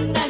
เดิ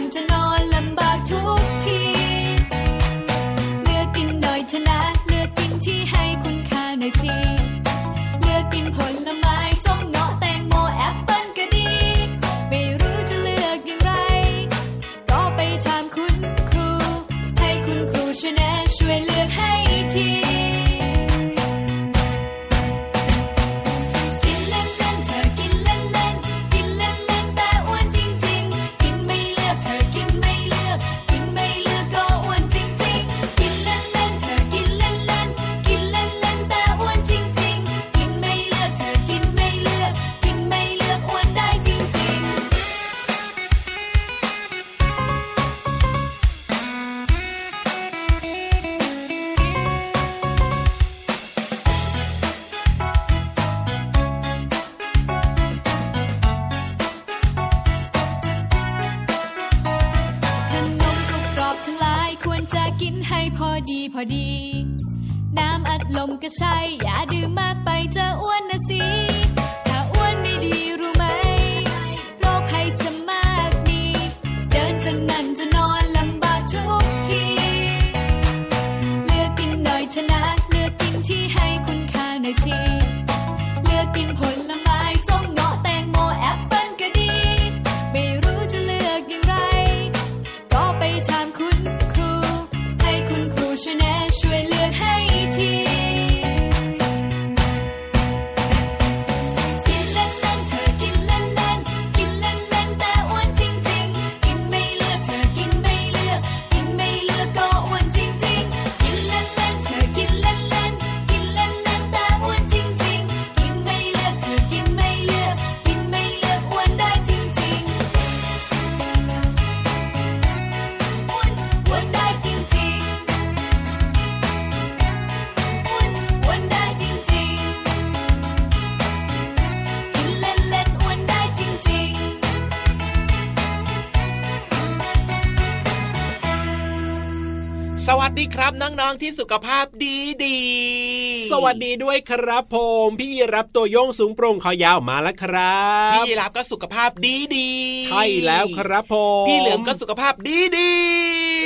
อดี น้ำอัดลมก็ใช่ อย่าดื่มมากไปจะอ้วนนะสิ น้องๆที่สุขภาพดีดีสวัสดีด้วยครับผม พี่รับตัวโยงสูงโปร่งคอยาวมาแล้วครับพี่ยีรับก็สุขภาพดีดีใช่แล้วครับผมพี่เหลือมก็สุขภาพดีดี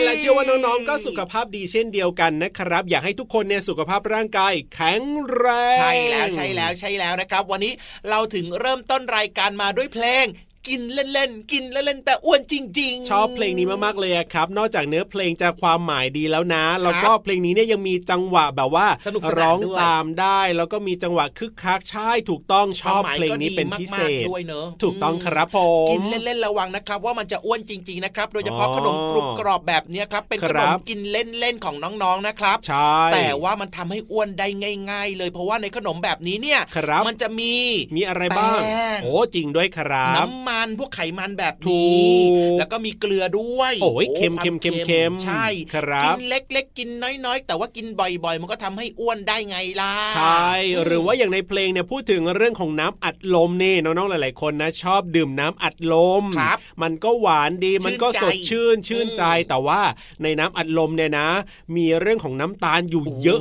และเชื่อว่าน้องๆก็สุขภาพดีเช่นเดียวกันนะครับ อยากให้ทุกคนเนี่ยสุขภาพร่างกายแข็งแรงใช่แล้วใช่แล้วใช่แล้วนะครับ วันนี้เราถึงเริ่มต้นรายการมาด้วยเพลง กินเล่นๆกินเล่นๆแต่อ้วนจริง ๆ ชอบเพลงนี้มากๆเลยอะครับ นอกจากเนื้อเพลงจะความหมายดีแล้วนะแล้วก็เพลงนี้เนี่ยยังมีจังหวะแบบว่าสนุกสนานร้องด้วยตามได้ แล้วก็มีจังหวะคึกคักใช่ถูกต้องชอบเพลงนี้เป็นพิเศษมากๆด้วยเนอะถูกต้องครับผมกินเล่นๆระวังนะครับ ว่ามันจะอ้วนจริง ๆนะครับ โดยเฉพาะอ๋อขนมกรุบกรอบแบบเนี้ยครับ เป็นคขรันบมกินเล่นๆของน้องๆนะครับใช่แต่ว่ามันทำให้อ้วนได้ง่าย ๆ เลยเพราะว่าในขนมแบบนี้เนี่ยครับมันจะมีมีอะไรบ้างแป้งโอ้จริงด้วยครับน้ำมันพวกไขมันแบบถูนี้กแล้วก็มีเกลือด้วยโอ้ยเค็มวาเค็มเค็มเค็มใช่ครับกินเล็กๆกินน้อยๆ แต่ว่ากินบ่อยๆ มันก็ทำให้อ้วนได้ไงล่ะใช่หรือว่าอย่างในเพลงเนี่ยพูดถึงเรื่องของน้ำอัดลมนี่น้องๆหลาย ๆคนนะชอบดื่มน้ำอัดลมครับมันก็หวานดีมันก็สดชื่นชื่นใจอืมแต่ว่าในน้ำอัดลมเนี่ยนะ มีเรื่องของน้ำตาลอยู่เยอะ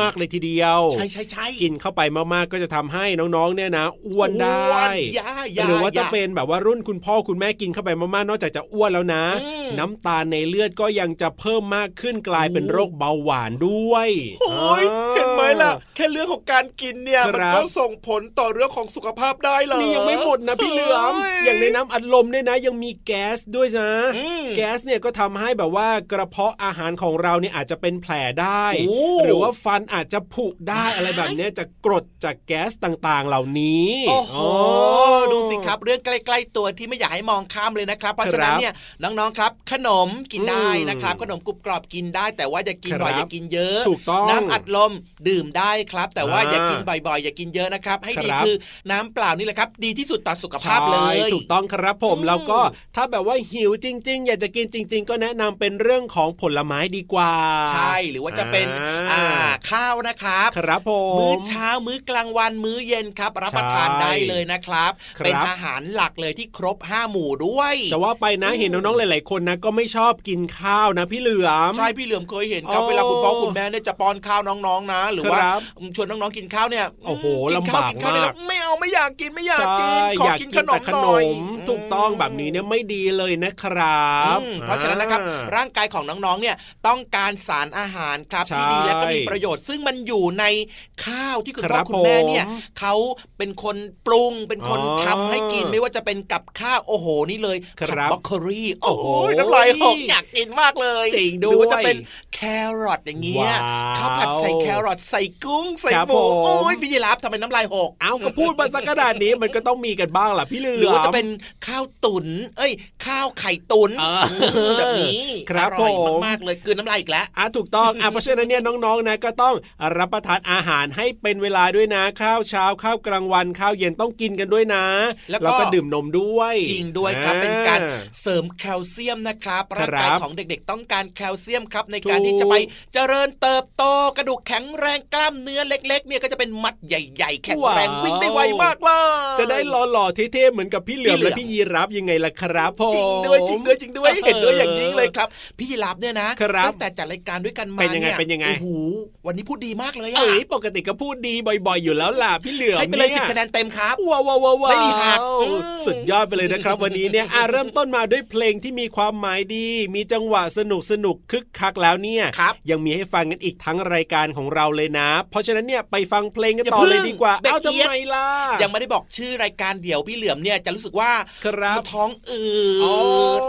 มากๆๆเลยทีเดียว ใช่ใช่ใช่กินเข้าไปมากๆก็จะทำให้น้องๆเนี่ยนะ อ้วนได้อ้วนย่าย่าหรือว่าจะย่าเป็นเป็นแบบว่ารุ่นคุณพ่อคุณแม่กินเข้าไปมากๆนอกจากจะอ้วนแล้วนะอืมน้ำตาลในเลือดก็ยังจะเพิ่มมากขึ้นกลายเป็นโรคเบาหวานด้วยโอ้ยอ่าเห็นไหมล่ะ แค่เรื่องของการกินเนี่ยครับมันก็ส่งผลต่อเรื่องของสุขภาพได้เหรอนี่ยังไม่หมดนะพี่เหลือมฮ้อย่างในน้ำอัดลมเนี่ยนะ ยังมีแก๊สด้วยนะอืมแก๊สเนี่ยก็ทำให้แบบว่ากระเพาะอาหารของเราเนี่ยอาจจะเป็นแผลได้โอ้หรือว่าฟันอาจจะผุได้อะไรแบบเนี้ยจะกรดจากแก๊สต่างๆ เหล่านี้โอ้โหอ๋อดูสิครับเรื่องใกล้ๆตัวที่ไม่อยากให้มองข้ามเลยนะครับ เพราะฉะนั้นเนี่ยน้องๆครับ ขนมกินได้นะครับ ขนมกรุบกรอบกินได้ แต่ว่าอย่ากินบ่อยครับอย่ากินเยอะถูกต้องน้ำอัดลมดื่มได้ครับ แต่ว่าอ่าอย่ากินบ่อยๆ อย่ากินเยอะนะครับ ให้ดีครับคือน้ำเปล่านี่แหละครับ ดีที่สุดต่อสุขภาพเลยใช่ถูกต้องครับผมอืมแล้วก็ถ้าแบบว่าหิวจริง ๆ อยากจะกินจริง ๆ ก็แนะนำเป็นเรื่องของผลไม้ดีกว่า ใช่หรือว่าจะเป็นอ่าอ่าข้าวนะครับครับผมมื้อเช้ามื้อกลางวันมื้อเย็นครับ รับประทานใช่ได้เลยนะครับครับ เป็นอาหารหลักเลยที่ครบห้าหมู่ด้วย จะว่าไปนะเห็นน้องๆหลาย ๆ คนนะ ก็ไม่ชอบกินข้าวนะ พี่เหลือมใช่พี่เหลือมเคยเห็นครับอ๋อเวลาคุณพ่อคุณแม่เนี่ยจะป้อนข้าวน้องๆนะ หรือว่าครับชวนน้องๆกินข้าวเนี่ยโอ้โหกินข้าวลำบากกินข้าวเนี่ยมากไม่เอาไม่อยากกินไม่อยากใช่กินขออยากกิกินนขนแต่มขหนน่อยมถูกต้องแบบนี้เนี่ยไม่ดีเลยนะครับอืมเพราะฉะนั้นนะครับอ่าร่างกายของน้องๆเนี่ยต้องการสารอาหารครับใช่ที่ดีและก็มีประโยชน์ ซึ่งมันอยู่ในข้าวที่คุณคพ่รัอบคุณแม่เนี่ยผมเขาเป็นคนปรุงเป็นคนอ๋อทำให้กินไม่ว่าจะเป็นกับข้าวโอ้โหนี่เลยครับผัดบรอกโคลีโอ้โหโอ้โหน้ำลายหกอยากกินมากเลยจริงด้วยหรือว่าจะเป็น แครอทอย่างเงี้ยว้าวข้าวผัดใส่แครอทใส่กุ้งใส่ครับหมูผมโอ้ยพี่ยีรับทำไมน้ำลายหกเอาก็พูดมาสักขนาดนี้มันก็ต้องมีกันบ้างล่ะพี่เหลือมหรือว่าจะเป็นข้าวตุนเอ้ย ข้าวไข่ตุนเออแบบนี้ครับอร่อยผมมากๆเลยกลืนน้ำลายอีกแล้วอะถูกต้องอะเพราะฉะนั้นเนี่ยน้องๆนะก็ต้องรับประทานอาหารให้เป็นเวลาด้วยนะข้าวเช้าข้าวกลางวันข้าวเย็นต้องกินกันด้วยนะ แล้วก็แล้วก็ดื่มนมด้วยจริงด้วยครับอ่เป็นการเสริมแคลเซียมนะครับครับร่างกายของเด็กๆ ต้องการแคลเซียมครับในการถูกที่จะไปเจริญเติบโตกระดูกแข็งแรงกล้ามเนื้อเล็ก ๆ เนี่ยก็จะเป็นมัดใหญ่ ๆ แข็งแรงวิ่งได้ไวมากเลยจะได้หล่อๆเท่ๆเหมือนกับพี่เหลือมพี่เหลืและอมพี่ยีรับยังไงล่ะครับผมจริงด้วยจริงด้วยจริงด้วยเห็นด้วยอย่างยิ่งเลยครับ พี่ยีรับเนี่ยนะครับตั้งแต่จัดรายการด้วยกันมาเป็นยังไงยเป็นยังไงโอ้โหวันนี้พูดดีมากเลยอะเอ้ยปกติก็พูดดีบ่อยๆ อยู่แล้วล่ะพี่เหลือมให้ไปเลยสินี่บคะแนนเต็มครับว้าวว้าวว้าวไม่มีหักอืมสุดยอดไปเลยนะครับ วันนี้เนี่ยอะเริ่มต้นมาด้วยเพลงที่มีความหมายดี มีจังหวะสนุกสนุกคึกคักแล้วเนี่ยครับยังมีให้ฟังกันอีกทั้งรายการของเราเลยนะ เพราะฉะนั้นเนี่ยไปฟังเพลงกันอย่าต่อเลยเพิ่งดีกว่าเบรกเอ้าเอี๊ยดทำไมล่ะยังไม่ได้บอกชื่อรายการเดี๋ยวพี่เหลือมเนี่ยจะรู้สึกว่าครับท้องอือ๋อด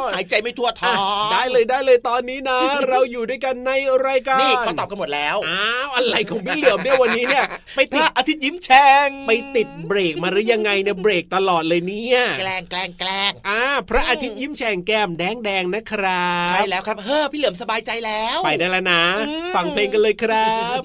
มหายใจไม่ทั่วท้อะองได้เลยได้เลยตอนนี้นะ เราอยู่ด้วยกันในรายการนี่เขาตอบกันหมดแล้วอ้าวอะไรของพี่เหลือมเนี่ยวันนี้เนี่ยไปพติดระอาทิตย์ยิ้มแฉ่งไปติดเบรกมาหรือยังไงเนี่ยเบรกตลอดเลยเนี่ยแกล้งแกล้งแกล้งอ่าพระอาทิตย์ยิ้มแฉ่งแก้มแดงแดงๆนะครับใช่แล้วครับเฮ้อพี่เหลือมสบายใจแล้ว ไปได้แล้วนะอืมฟังเพลงกันเลยครับ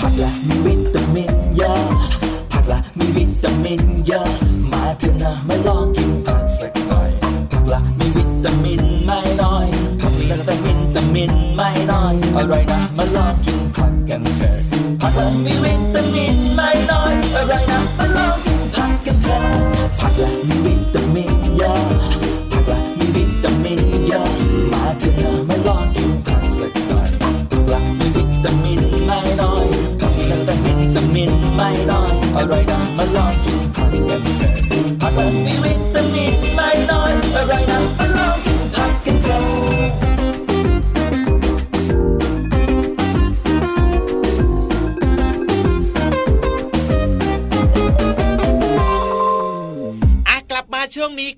ผักละมีวิตามินเยอะผักละมีวิตามินเยอะมาเถอะนะมาลองกินผักสักหน่อยผักละมีวิตามินไม่น้อยผักละแต่วิตามินไม่น้อยอร่อยนะมาลองกินผักกันเถอะผักละมีวิตามินไม่น้อยอร่อยนะมาลองกินผักกันเถอะ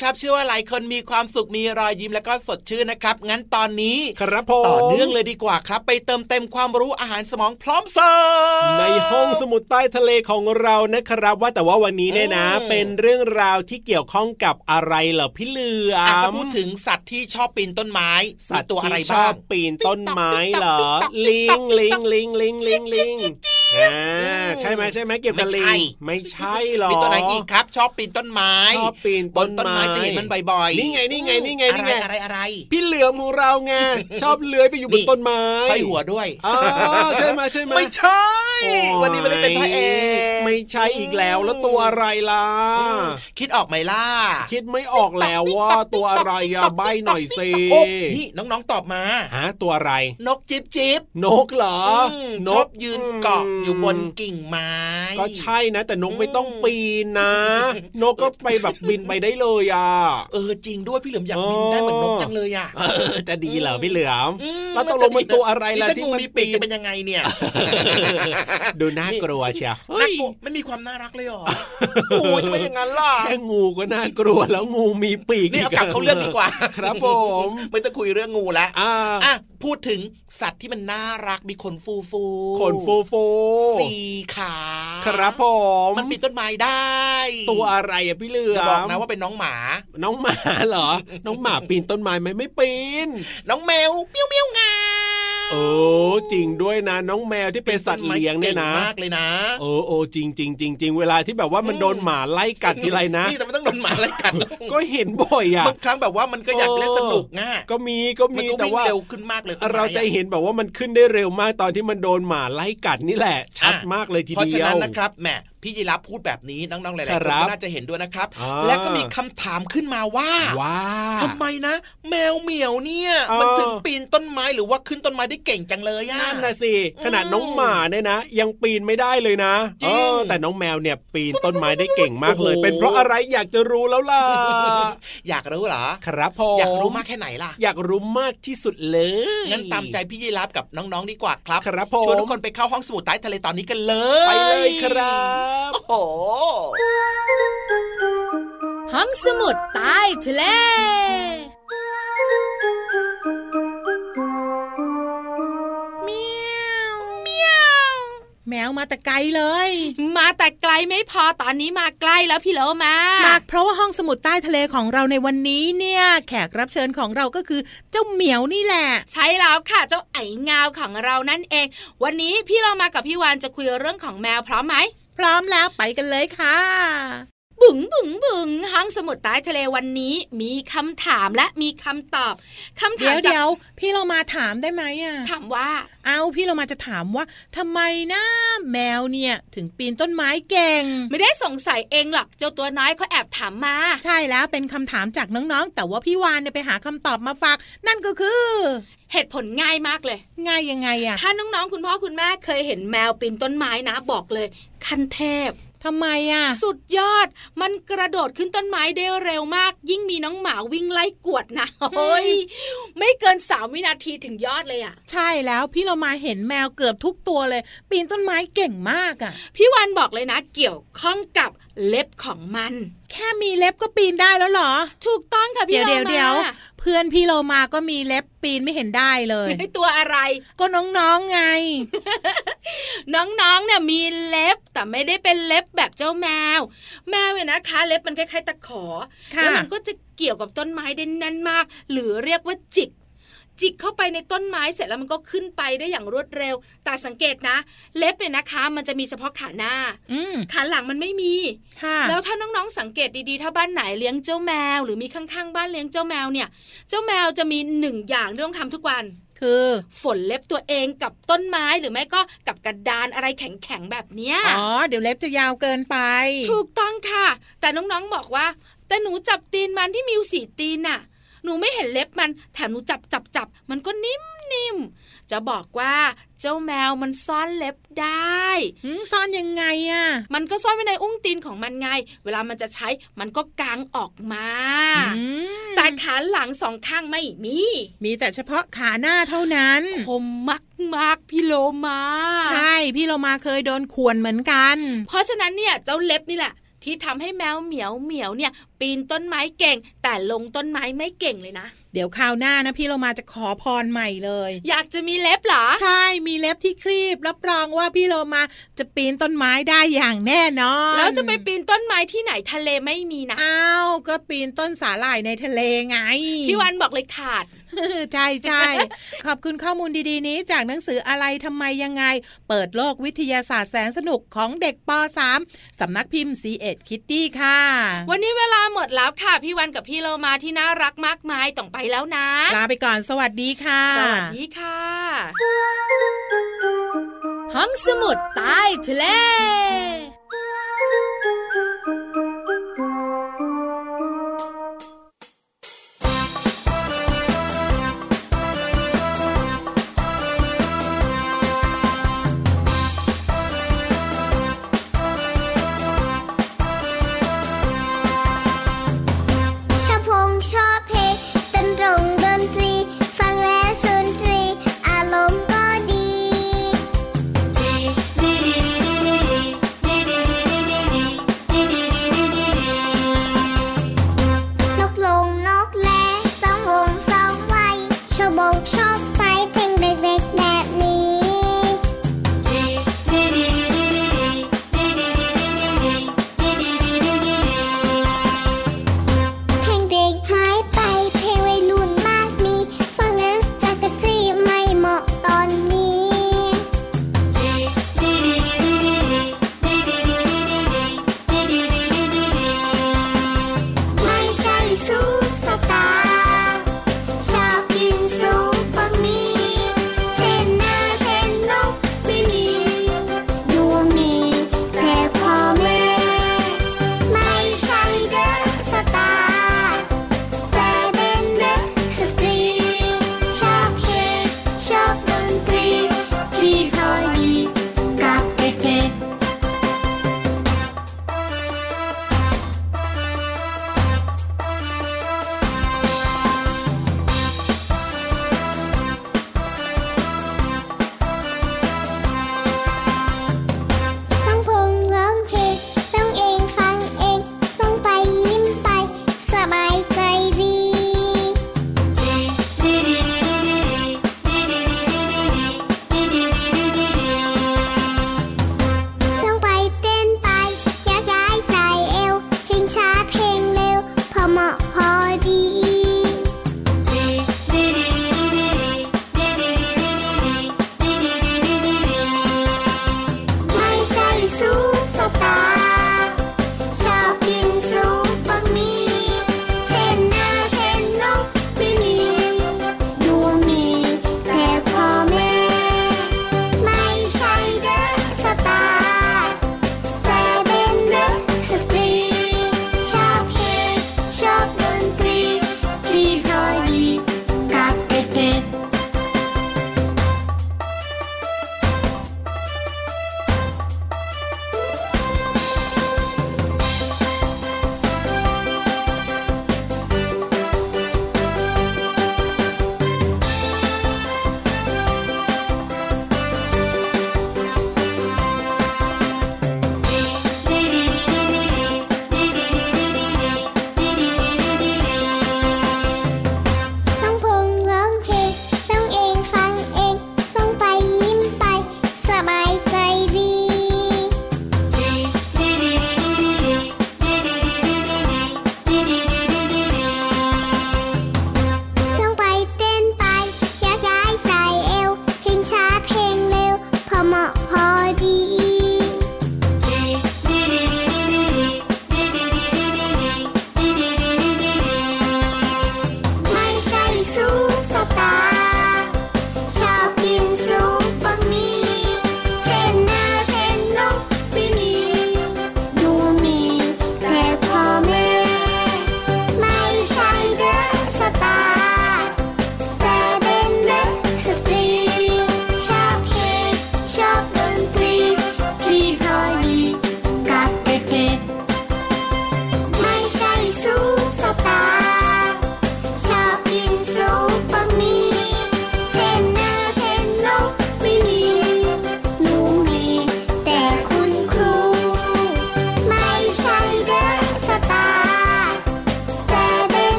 ครับเชื่อว่าหลายคนมีความสุขมีรอยยิ้มแล้วก็สดชื่นนะครับ งั้นตอนนี้ครับผมต่อเนื่องเลยดีกว่าครับ ไปเติมเต็มความรู้อาหารสมองพร้อมเสิร์ฟในห้องสมุดใต้ทะเลของเรานะครับ ว่าแต่ว่าวันนี้เนี่ยนะอืมเป็นเรื่องราวที่เกี่ยวข้องกับอะไรเหรอพี่เหลืออะมก็พูดถึงสัตว์ที่ชอบปีนต้นไม้สัตว์มีตัวอะไรที่ชบ้าองบปีนต้นไม้เหรอลิงลิงลิงลิงลิงลิงอ่า ใช่ไหมใช่ไหมเกี่ยวกับลิงไม่ใช่หรอมีตัวไหนอีกครับ ชอบปีนต้นไม้ชอบปีนบนต้นไม้จะเห็นมันบ่อยๆนี่ไงนี่ไงนี่ไงอะนี่ไรไงอะไรอะไรพี่เหลือมของเราไงชอบเลื้อยไปอยู่บนต้นไม้ไปหัวด้วยอ๋อใช่ไหมใช่ไหมไม่ใช่โอ้ยวันนี้ไม่ได้เป็นพระเอกไม่ใช่อีกแล้วแล้วตัวอะไรล่ะอืมคิดออกไหมล่ะคิดไม่ออกแล้วว่าตัวอะไรอะใบหน่อยสิโอ้นี่น้องๆตอบมาฮะตัวอะไร นกจิ๊บจิ๊บนกเหรอมนชอบกยืนเกาะอยู่บนกิ่งไม้ ก็ใช่นะ แต่นกไม่ต้องปีนนะ นกก็ไปแบบบินไปได้เลยอะเออจริงด้วยพี่เหลือมอยากบินได้เหมือนนกจังเลยอะเออจะดีเหรอพี่เหลือมอืมแล้วตกลงมันตัวอะไรล่ะนี่ที่ถ้างูมันมีปีกปีจะนเป็นยังไงเนี่ยดูน่ากลัวเชียวน่ากลัวไม่มีความน่ารักเลยหรอโอ้ยทำไมอย่างนั้นล่ะแค่งูก็น่ากลัวแล้วงูมีปีกนี่เอากลับเขาเรื่องดีกว่า ครับผมไม่ต้องคุยเรื่องงูแล้วอ่าอะ พูดถึงสัตว์ที่มันน่ารักมีขนฟูฟูขนฟูฟูสีขาครับผมมันปีนต้นไม้ได้ ตัวอะไรอะพี่เหลือมจะบอกนะว่าเป็นน้องหมา น้องหมาเหรอ น้องหมาปีนต้นไม้ไหมไม่ปีน น้องแมวเมี้ยวเมี้ยวงา โอ้จริงด้วยนะน้องแมวที่เป็นสัตว์เลี้ยงเนี่ยนะก่มากเลยนะโอ้โอ้จริงจริงจริงจริงเวลาที่แบบว่ามันโดนหมาไล่กัดทีไรนะนี่แต่ไม่ต้องโดนหมาไล่กัดก็เห็นบ่อยอะบางครั้งแบบว่ามันก็อยากเล่นสนุกง่ะก็มีก็มันมีก็แต่วิ่งว่าเร็วขึ้นมากเลยต้นไม้อเราจะเห็นแบบว่ามันขึ้นได้เร็วมากตอนที่มันโดนหมาไล่กัดนี่แหละชัดอะมากเลยทีเพราะเดีฉะยวนั้นนะครับแหม พี่ยีรับพูดแบบนี้น้องๆหลายๆคคนรับก็น่าจะเห็นด้วยนะครับอ่าและก็มีคำถามขึ้นมาว่าว้าทำไมนะ แมวเหมียวเนี่ยเออมันถึงปีนต้นไม้หรือว่าขึ้นต้นไม้ได้เก่งจังเลยอะนั่นนะสิขนาดน้องหมาเนี่ยนะ ยังปีนไม่ได้เลยนะจริงเออแต่น้องแมวเนี่ยปีนต้นไม้ได้เก่งมากเลยโอ้โหเป็นเพราะอะไรอยากจะรู้แล้วล่ะอยากรู้เหรอครับผมอยากรู้มากแค่ไหนล่ะ อยากรู้มากที่สุดเลยงั้นตามใจพี่ยีรับกับน้องๆดีกว่าครับครับผมชวนทุกคนไปเข้าห้องสมุดใต้ทะเลตอนนี้กันเลยไปเลยครับโอ้โหห้องสมุดใต้ทะเลแมวมาแต่ไกลเลย มาแต่ไกลไม่พอตอนนี้มาใกล้แล้วพี่โลมามากเพราะว่าห้องสมุดใต้ทะเลของเราในวันนี้เนี่ย แขกรับเชิญของเราก็คือเจ้าเหมียวนี่แหละ ใช่แล้วค่ะเจ้าไอ้งาวของเรานั่นเอง วันนี้พี่เรามากับพี่วานจะคุยเรื่องของแมวพร้อมไหม พร้อมแล้วไปกันเลยค่ะ บุ๋งบุ๋งบุ๋งห้องสมุดใต้ทะเลวันนี้มีคำถามและมีคำตอบคำถาเดี๋มยวจากเดี๋ยวพี่เรามาถามได้ไหมอะถามว่า เอาพี่เรามาจะถามว่าทำไมนะแมวเนี่ย ถึงปีนต้นไม้เก่ง ไม่ได้สงสัยเองหรอกเจ้าตัวน้อยเขาแอบถามมา ใช่แล้วเป็นคำถามจากน้องๆ แต่ว่าพี่วานเนี่ยไปหาคำตอบมาฝาก นั่นก็คือ เหตุผลง่ายมากเลย ง่ายยังไงอะถ้าน้องๆคุณพ่อคุณแม่เคยเห็นแมวปีนต้นไม้นะ บอกเลยขั้นเทพทำไมอะ สุดยอดมันกระโดดขึ้นต้นไม้ได้เร็วมาก ยิ่งมีน้องหมาวิ่งไล่กวดนะโอ้ยไม่เกินสามวินาทีถึงยอดเลยอะ ใช่แล้วพี่เรามาเห็นแมวเกือบทุกตัวเลย ปีนต้นไม้เก่งมากอะ พี่วันบอกเลยนะ เกี่ยวข้องกับเล็บของมัน แค่มีเล็บก็ปีนได้แล้วเหรอ ถูกต้องค่ะพี่เดี๋ยวโลเดี๋ยวมาเดี๋ยวเพื่อนพี่โลมาก็มีเล็บปีนไม่เห็นได้เลยให้ตัวอะไร ก็น้องๆไง น้องๆเนี่ยมีเล็บแต่ไม่ได้เป็นเล็บแบบเจ้าแมว แมวเนี่ยนะคะ เล็บมันคล้ายๆตะขอค่ะแล้วมันก็จะเกี่ยวกับต้นไม้ได้แน่นมาก หรือเรียกว่าจิก จิกเข้าไปในต้นไม้เสร็จแล้วมันก็ขึ้นไปได้อย่างรวดเร็ว แต่สังเกตนะ เล็บเนี่ยนะคะ มันจะมีเฉพาะขาหน้าอืมขาหลังมันไม่มีค่ะแล้วถ้าน้องๆสังเกตดีๆ ถ้าบ้านไหนเลี้ยงเจ้าแมว หรือมีข้างๆ บ้านเลี้ยงเจ้าแมวเนี่ย เจ้าแมวจะมีหนึ่งอย่างที่ต้องทำทุกวันคือฝนเล็บตัวเองกับต้นไม้หรือไม่ก็กับกระดานอะไรแข็งๆแบบเนี้ยอ๋อเดี๋ยวเล็บจะยาวเกินไป ถูกต้องค่ะ แต่น้องๆบอกว่า แต่หนูจับตีนมันที่มีอยู่สีตีนน่ะ หนูไม่เห็นเล็บมันแถมหนูจับจับจับมันก็นิ่มนิ่มๆจะบอกว่าเจ้าแมวมันซ่อนเล็บได้หืมซ่อนยังไงอะ มันก็ซ่อนไว้ในอุ้งตีนของมันไง เวลามันจะใช้มันก็กางออกมาอืมแต่ขาหลังสองข้างไม่มี มีแต่เฉพาะขาหน้าเท่านั้นคมมากมากๆพี่โลมา ใช่ พี่เรามาเคยโดนข่วนเหมือนกัน เพราะฉะนั้นเนี่ยเจ้าเล็บนี่แหละ ที่ทำให้แมวเหมียวเหมียวเนี่ย ปีนต้นไม้เก่ง แต่ลงต้นไม้ไม่เก่งเลยนะ เดี๋ยวคราวหน้านะพี่เรามาจะขอพรใหม่เลย อยากจะมีเล็บเหรอ ใช่ มีเล็บที่ครีบรับรองว่าพี่โลมาจะปีนต้นไม้ได้อย่างแน่นอน แล้วจะไปปีนต้นไม้ที่ไหนทะเลไม่มีนะ อ้าว ก็ปีนต้นสาหร่ายในทะเลไง พี่วันบอกเลยขาดใช่ใช่ขอบคุณข้อมูลดีๆนี้ จากหนังสืออะไรทำไมยังไง เปิดโลกวิทยาศาสตร์แสนสนุกของเด็กป .3 สำนักพิมพ์ c ีเอ็ดคิตตี้ค่ะ วันนี้เวลาหมดแล้วค่ะ พี่วันกับพี่โลมาที่น่ารักมากมายต้องไปแล้วนะ ลาไปก่อนสวัสดีค่ะ สวัสดีค่ะ ห้องสมุดใต้ทะเล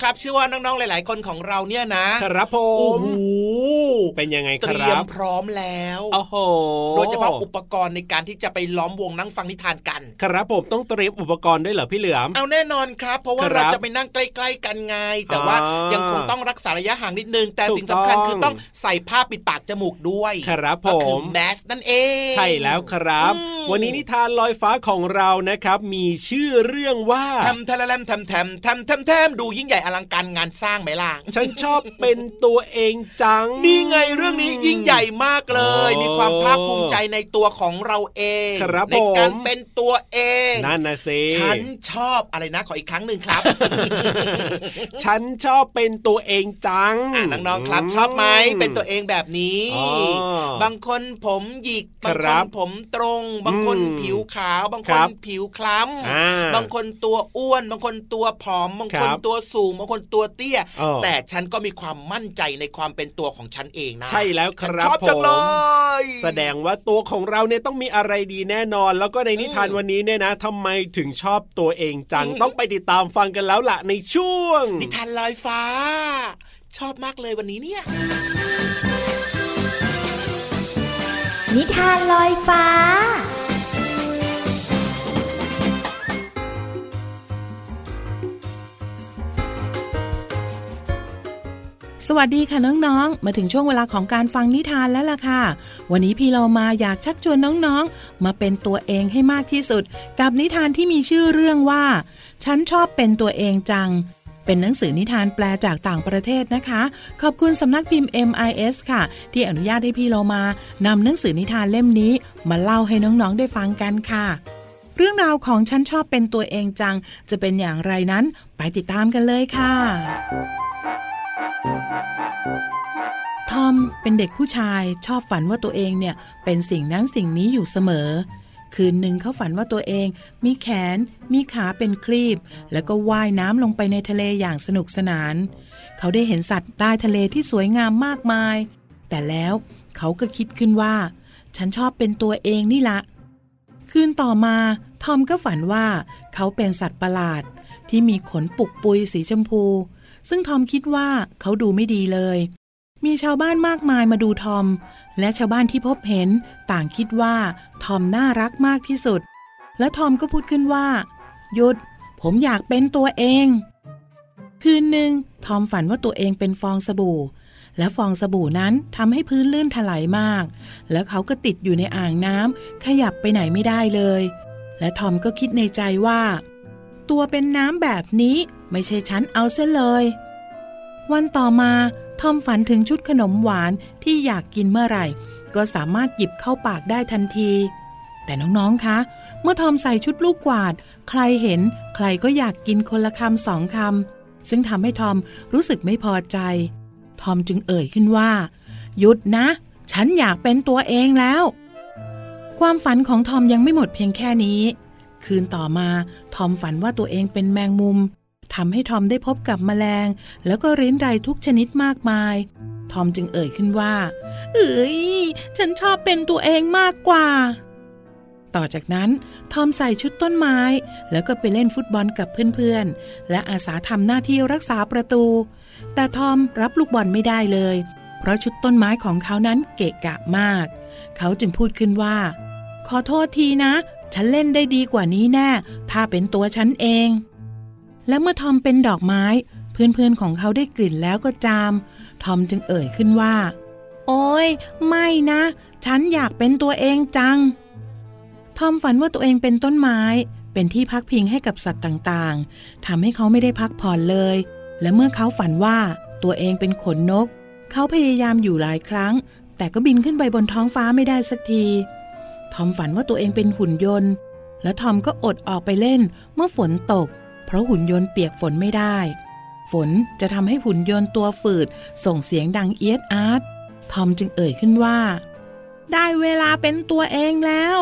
นี้นะครับเชื่อว่าน้องๆหลาย ๆ คนของเราเนี่ยนะครับผโอ้มโห เป็นยังไงเตครีรัยมบพร้อมแล้วโอ้โหโดยเฉพาะอุปกรณ์ในการที่จะไปล้อมวงนั่งฟังนิทานกัน ครับผมต้องเตรียมอุปกรณ์ด้วยเหรอพี่เหลือมเอาแน่นอนครับ เพราะว่าครับเราจะไปนั่งใกล้ ๆ กันไงแต่ว่าอ่ายัยังคงต้องรักษาระยะห่างนิดนึง แต่ถูกสิ่งสำคัญต้องคือต้องใส่ผ้าปิดปากจมูกด้วยครับก็คืผอมแมสนั่นเอง ใช่แล้วครับอืมวันนี้นิทานลอยฟ้าของเรานะครับ มีชื่อเรื่องว่าทำทะละแลมทำแทมทำทำแทมดูยิ่งใหญ่อลังการงานสร้างไหมล่ะฉันชอบเป็นตัวเองจังนี่ไงเรื่องนี้ยิ่งใหญ่มากเลยโอ้มีความภาคภูมิใจในตัวของเราเองครับในการผมเป็นตัวเองนั่นนะสิฉันชอบอะไรนะขออีกครั้งหนึ่งครับ ฉันชอบเป็นตัวเองจังอะน้องๆครับชอบไหมเป็นตัวเองแบบนี้อ๋อบางคนผมหยิกคบางรัคนบผมตรง บางคนอืมผิวขาว บางคคนรับผิวคล้อ่าำบางคนตัวอ้วน บางคนตัวผอม บางคนครับตัวสูง บางคนตัวเตี้ยอ๋อแต่ฉันก็มีความมั่นใจในความเป็นตัวของฉันเองนะ ใช่แล้วคฉันรับชอบจังผมเลยแสดงว่าตัวของเราเนี่ยต้องมีอะไรดีแน่นอน แล้วก็ในนิทานวันนี้เนี่ยนะทำไมถึงชอบตัวเองจังต้องไปติดตามฟังกันแล้วล่ะในช่วง นิทานลอยฟ้า ชอบมากเลยวันนี้เนี่ย นิทานลอยฟ้า สวัสดีค่ะน้องๆ มาถึงช่วงเวลาของการฟังนิทานแล้วล่ะค่ะ วันนี้พี่เรามาอยากชักชวนน้องๆ มาเป็นตัวเองให้มากที่สุด กับนิทานที่มีชื่อเรื่องว่า ฉันชอบเป็นตัวเองจัง เป็นหนังสือนิทานแปลจากต่างประเทศนะคะ ขอบคุณสำนักพิมพ์ MIS ค่ะ ที่อนุญาตให้พี่เรามานำหนังสือนิทานเล่มนี้ มาเล่าให้น้องๆ ได้ฟังกันค่ะ เรื่องราวของฉันชอบเป็นตัวเองจัง จะเป็นอย่างไรนั้น ไปติดตามกันเลยค่ะ ทอมเป็นเด็กผู้ชายชอบฝันว่าตัวเองเนี่ย เป็นสิ่งนั้นสิ่งนี้อยู่เสมอ คืนหนึ่งเขาฝันว่าตัวเอง มีแขน มีขาเป็นครีบ แล้วก็ว่ายน้ำลงไปในทะเลอย่างสนุกสนาน เขาได้เห็นสัตว์ใต้ทะเลที่สวยงามมากมาย แต่แล้วเขาก็คิดขึ้นว่า ฉันชอบเป็นตัวเองนี่ละคืนต่อมาทอมก็ฝันว่า เขาเป็นสัตว์ประหลาด ที่มีขนปุกปุยสีชมพู ซึ่งทอมคิดว่าเขาดูไม่ดีเลย มีชาวบ้านมากมายมาดูทอม และชาวบ้านที่พบเห็นต่างคิดว่าทอมน่ารักมากที่สุด และทอมก็พูดขึ้นว่า หยุด ผมอยากเป็นตัวเอง คืนหนึ่งทอมฝันว่าตัวเองเป็นฟองสบู่ และฟองสบู่นั้นทำให้พื้นลื่นถลายมาก แล้วเขาก็ติดอยู่ในอ่างน้ำขยับไปไหนไม่ได้เลย และทอมก็คิดในใจว่า ตัวเป็นน้ำแบบนี้ ไม่ใช่ฉันเอาเสียเลย วันต่อมาทอมฝันถึงชุดขนมหวานที่อยากกินเมื่อไหร่ ก็สามารถหยิบเข้าปากได้ทันที แต่น้องๆ คะ เมื่อทอมใส่ชุดลูกกวาด ใครเห็น ใครก็อยากกินคนละคำสองคำซึ่งทำให้ทอมรู้สึกไม่พอใจ ทอมจึงเอ่ยขึ้นว่า หยุดนะ ฉันอยากเป็นตัวเองแล้ว ความฝันของทอมยังไม่หมดเพียงแค่นี้ คืนต่อมาทอมฝันว่าตัวเองเป็นแมงมุม ทำให้ทอมได้พบกับแมลง แล้วก็เร้นไรทุกชนิดมากมาย ทอมจึงเอ่ยขึ้นว่า เอ้ย ฉันชอบเป็นตัวเองมากกว่า ต่อจากนั้นทอมใส่ชุดต้นไม้ แล้วก็ไปเล่นฟุตบอลกับเพื่อนๆ และอาสาทำหน้าที่รักษาประตู แต่ทอมรับลูกบอลไม่ได้เลย เพราะชุดต้นไม้ของเขานั้นเกะกะมาก เขาจึงพูดขึ้นว่า ขอโทษทีนะ ฉันเล่นได้ดีกว่านี้แน่ ถ้าเป็นตัวฉันเอง และเมื่อทอมเป็นดอกไม้ เพื่อนๆของเขาได้กลิ่นแล้วก็จาม ทอมจึงเอ่ยขึ้นว่า โอ้ยไม่นะ ฉันอยากเป็นตัวเองจัง ทอมฝันว่าตัวเองเป็นต้นไม้ เป็นที่พักพิงให้กับสัตว์ต่างๆทำให้เขาไม่ได้พักผ่อนเลย และเมื่อเขาฝันว่าตัวเองเป็นขนนก เขาพยายามอยู่หลายครั้ง แต่ก็บินขึ้นไปบนท้องฟ้าไม่ได้สักที ทอมฝันว่าตัวเองเป็นหุ่นยนต์ และทอมก็อดออกไปเล่นเมื่อฝนตก เพราะหุ่นยนต์เปียกฝนไม่ได้ ฝนจะทำให้หุ่นยนต์ตัวฝืด ส่งเสียงดังเอียดอาร์ตทอมจึงเอ่ยขึ้นว่า ได้เวลาเป็นตัวเองแล้ว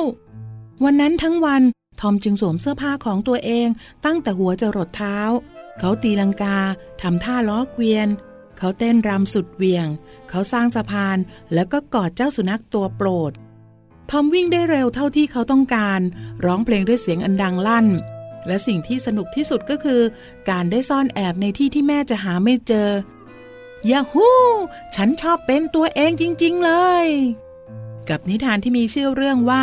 วันนั้นทั้งวันทอมจึงสวมเสื้อผ้าของตัวเองตั้งแต่หัวจรดเท้า เขาตีลังกาทำท่าล้อเกวียน เขาเต้นรำสุดเวียง เขาสร้างสะพานแล้วก็กอดเจ้าสุนัขตัวโปรด ทอมวิ่งได้เร็วเท่าที่เขาต้องการ ร้องเพลงด้วยเสียงอันดังลั่น และสิ่งที่สนุกที่สุดก็คือ การได้ซ่อนแอบในที่ที่แม่จะหาไม่เจอยาฮูฉันชอบเป็นตัวเองจริง ๆ เลย กับนิทานที่มีชื่อเรื่องว่า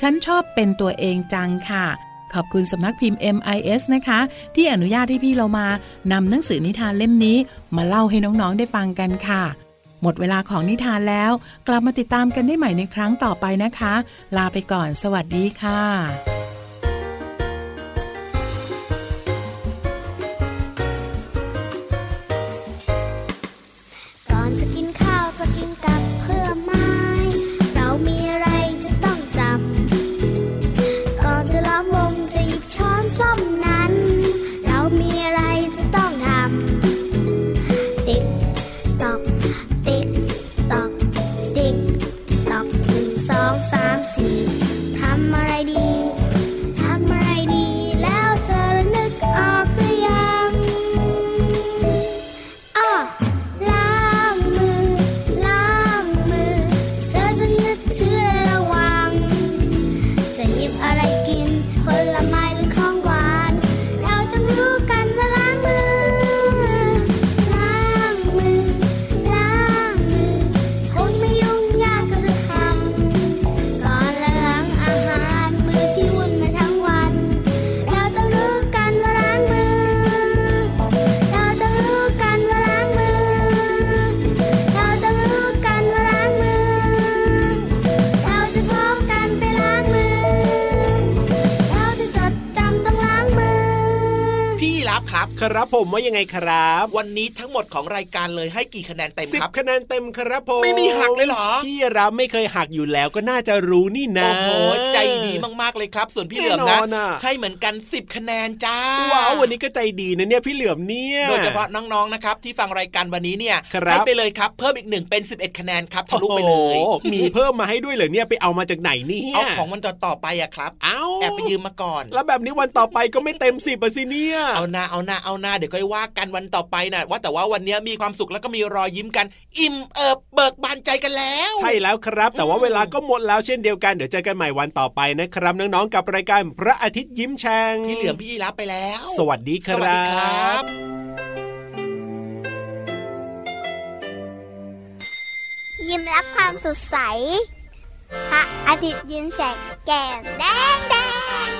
ฉันชอบเป็นตัวเองจังค่ะ ขอบคุณสำนักพิมพ์ MIS นะคะ ที่อนุญาตให้พี่เรามานำหนังสือนิทานเล่มนี้มาเล่าให้น้อง ๆ ได้ฟังกันค่ะ หมดเวลาของนิทานแล้ว กลับมาติดตามกันได้ใหม่ในครั้งต่อไปนะคะ ลาไปก่อน สวัสดีค่ะ ครับครับผมว่ายังไงครับ วันนี้ทั้งหมดของรายการเลยให้กี่คะแนนเต็มสิบครับคะแนนเต็มครับผมไม่มีหักเลยเหรอพี่รับไม่เคยหักอยู่แล้วก็น่าจะรู้นี่นะโอ้โหใจดีมากๆเลยครับ ส่วนพี่เหลือมแน่นะนอนอะให้เหมือนกัน 10 คะแนนจ้าว้าววันนี้ก็ใจดีนะเนี่ยพี่เหลือมเนี่ยโดยเฉพาะน้องๆนะครับที่ฟังรายการวันนี้เนี่ยครับให้ไปเลยครับเพิ่มอีกหนึ่งเป็น 11 คะแนนครับทะลุไปเลยโอ้โหมีเพิ่มมาให้ด้วยเหรอเนี่ยไปเอามาจากไหนเนี่ยเอาของวันต่อๆไปอะครับเอ้าแอบไปยืมมาก่อน แล้วแบบนี้วันต่อไปก็ไม่เต็มสิบสิเนี่ยเอาหน้าเอาหน้าเอาหน้าเดี๋ยวค่อยว่ากันวันต่อไปนะว่าแต่ว่าวันนี้มีความสุขแล้วก็มีรอยยิ้มกัน อิ่มเอิบเบิกบานใจกันแล้ว ใช่แล้วครับ แต่ว่าเวลาก็หมดแล้วเช่นเดียวกันเดี๋ยวเจอกันใหม่วันต่อไปนะครับน้องๆกับรายการพระอาทิตย์ยิ้มแฉ่งพี่เหลือมพี่ยีรับไปแล้ว สวัสดีคสรับวัสดีครับยิ้มรับความสดใส พระอาทิตย์ยิ้มแฉกแก้มแดงแดง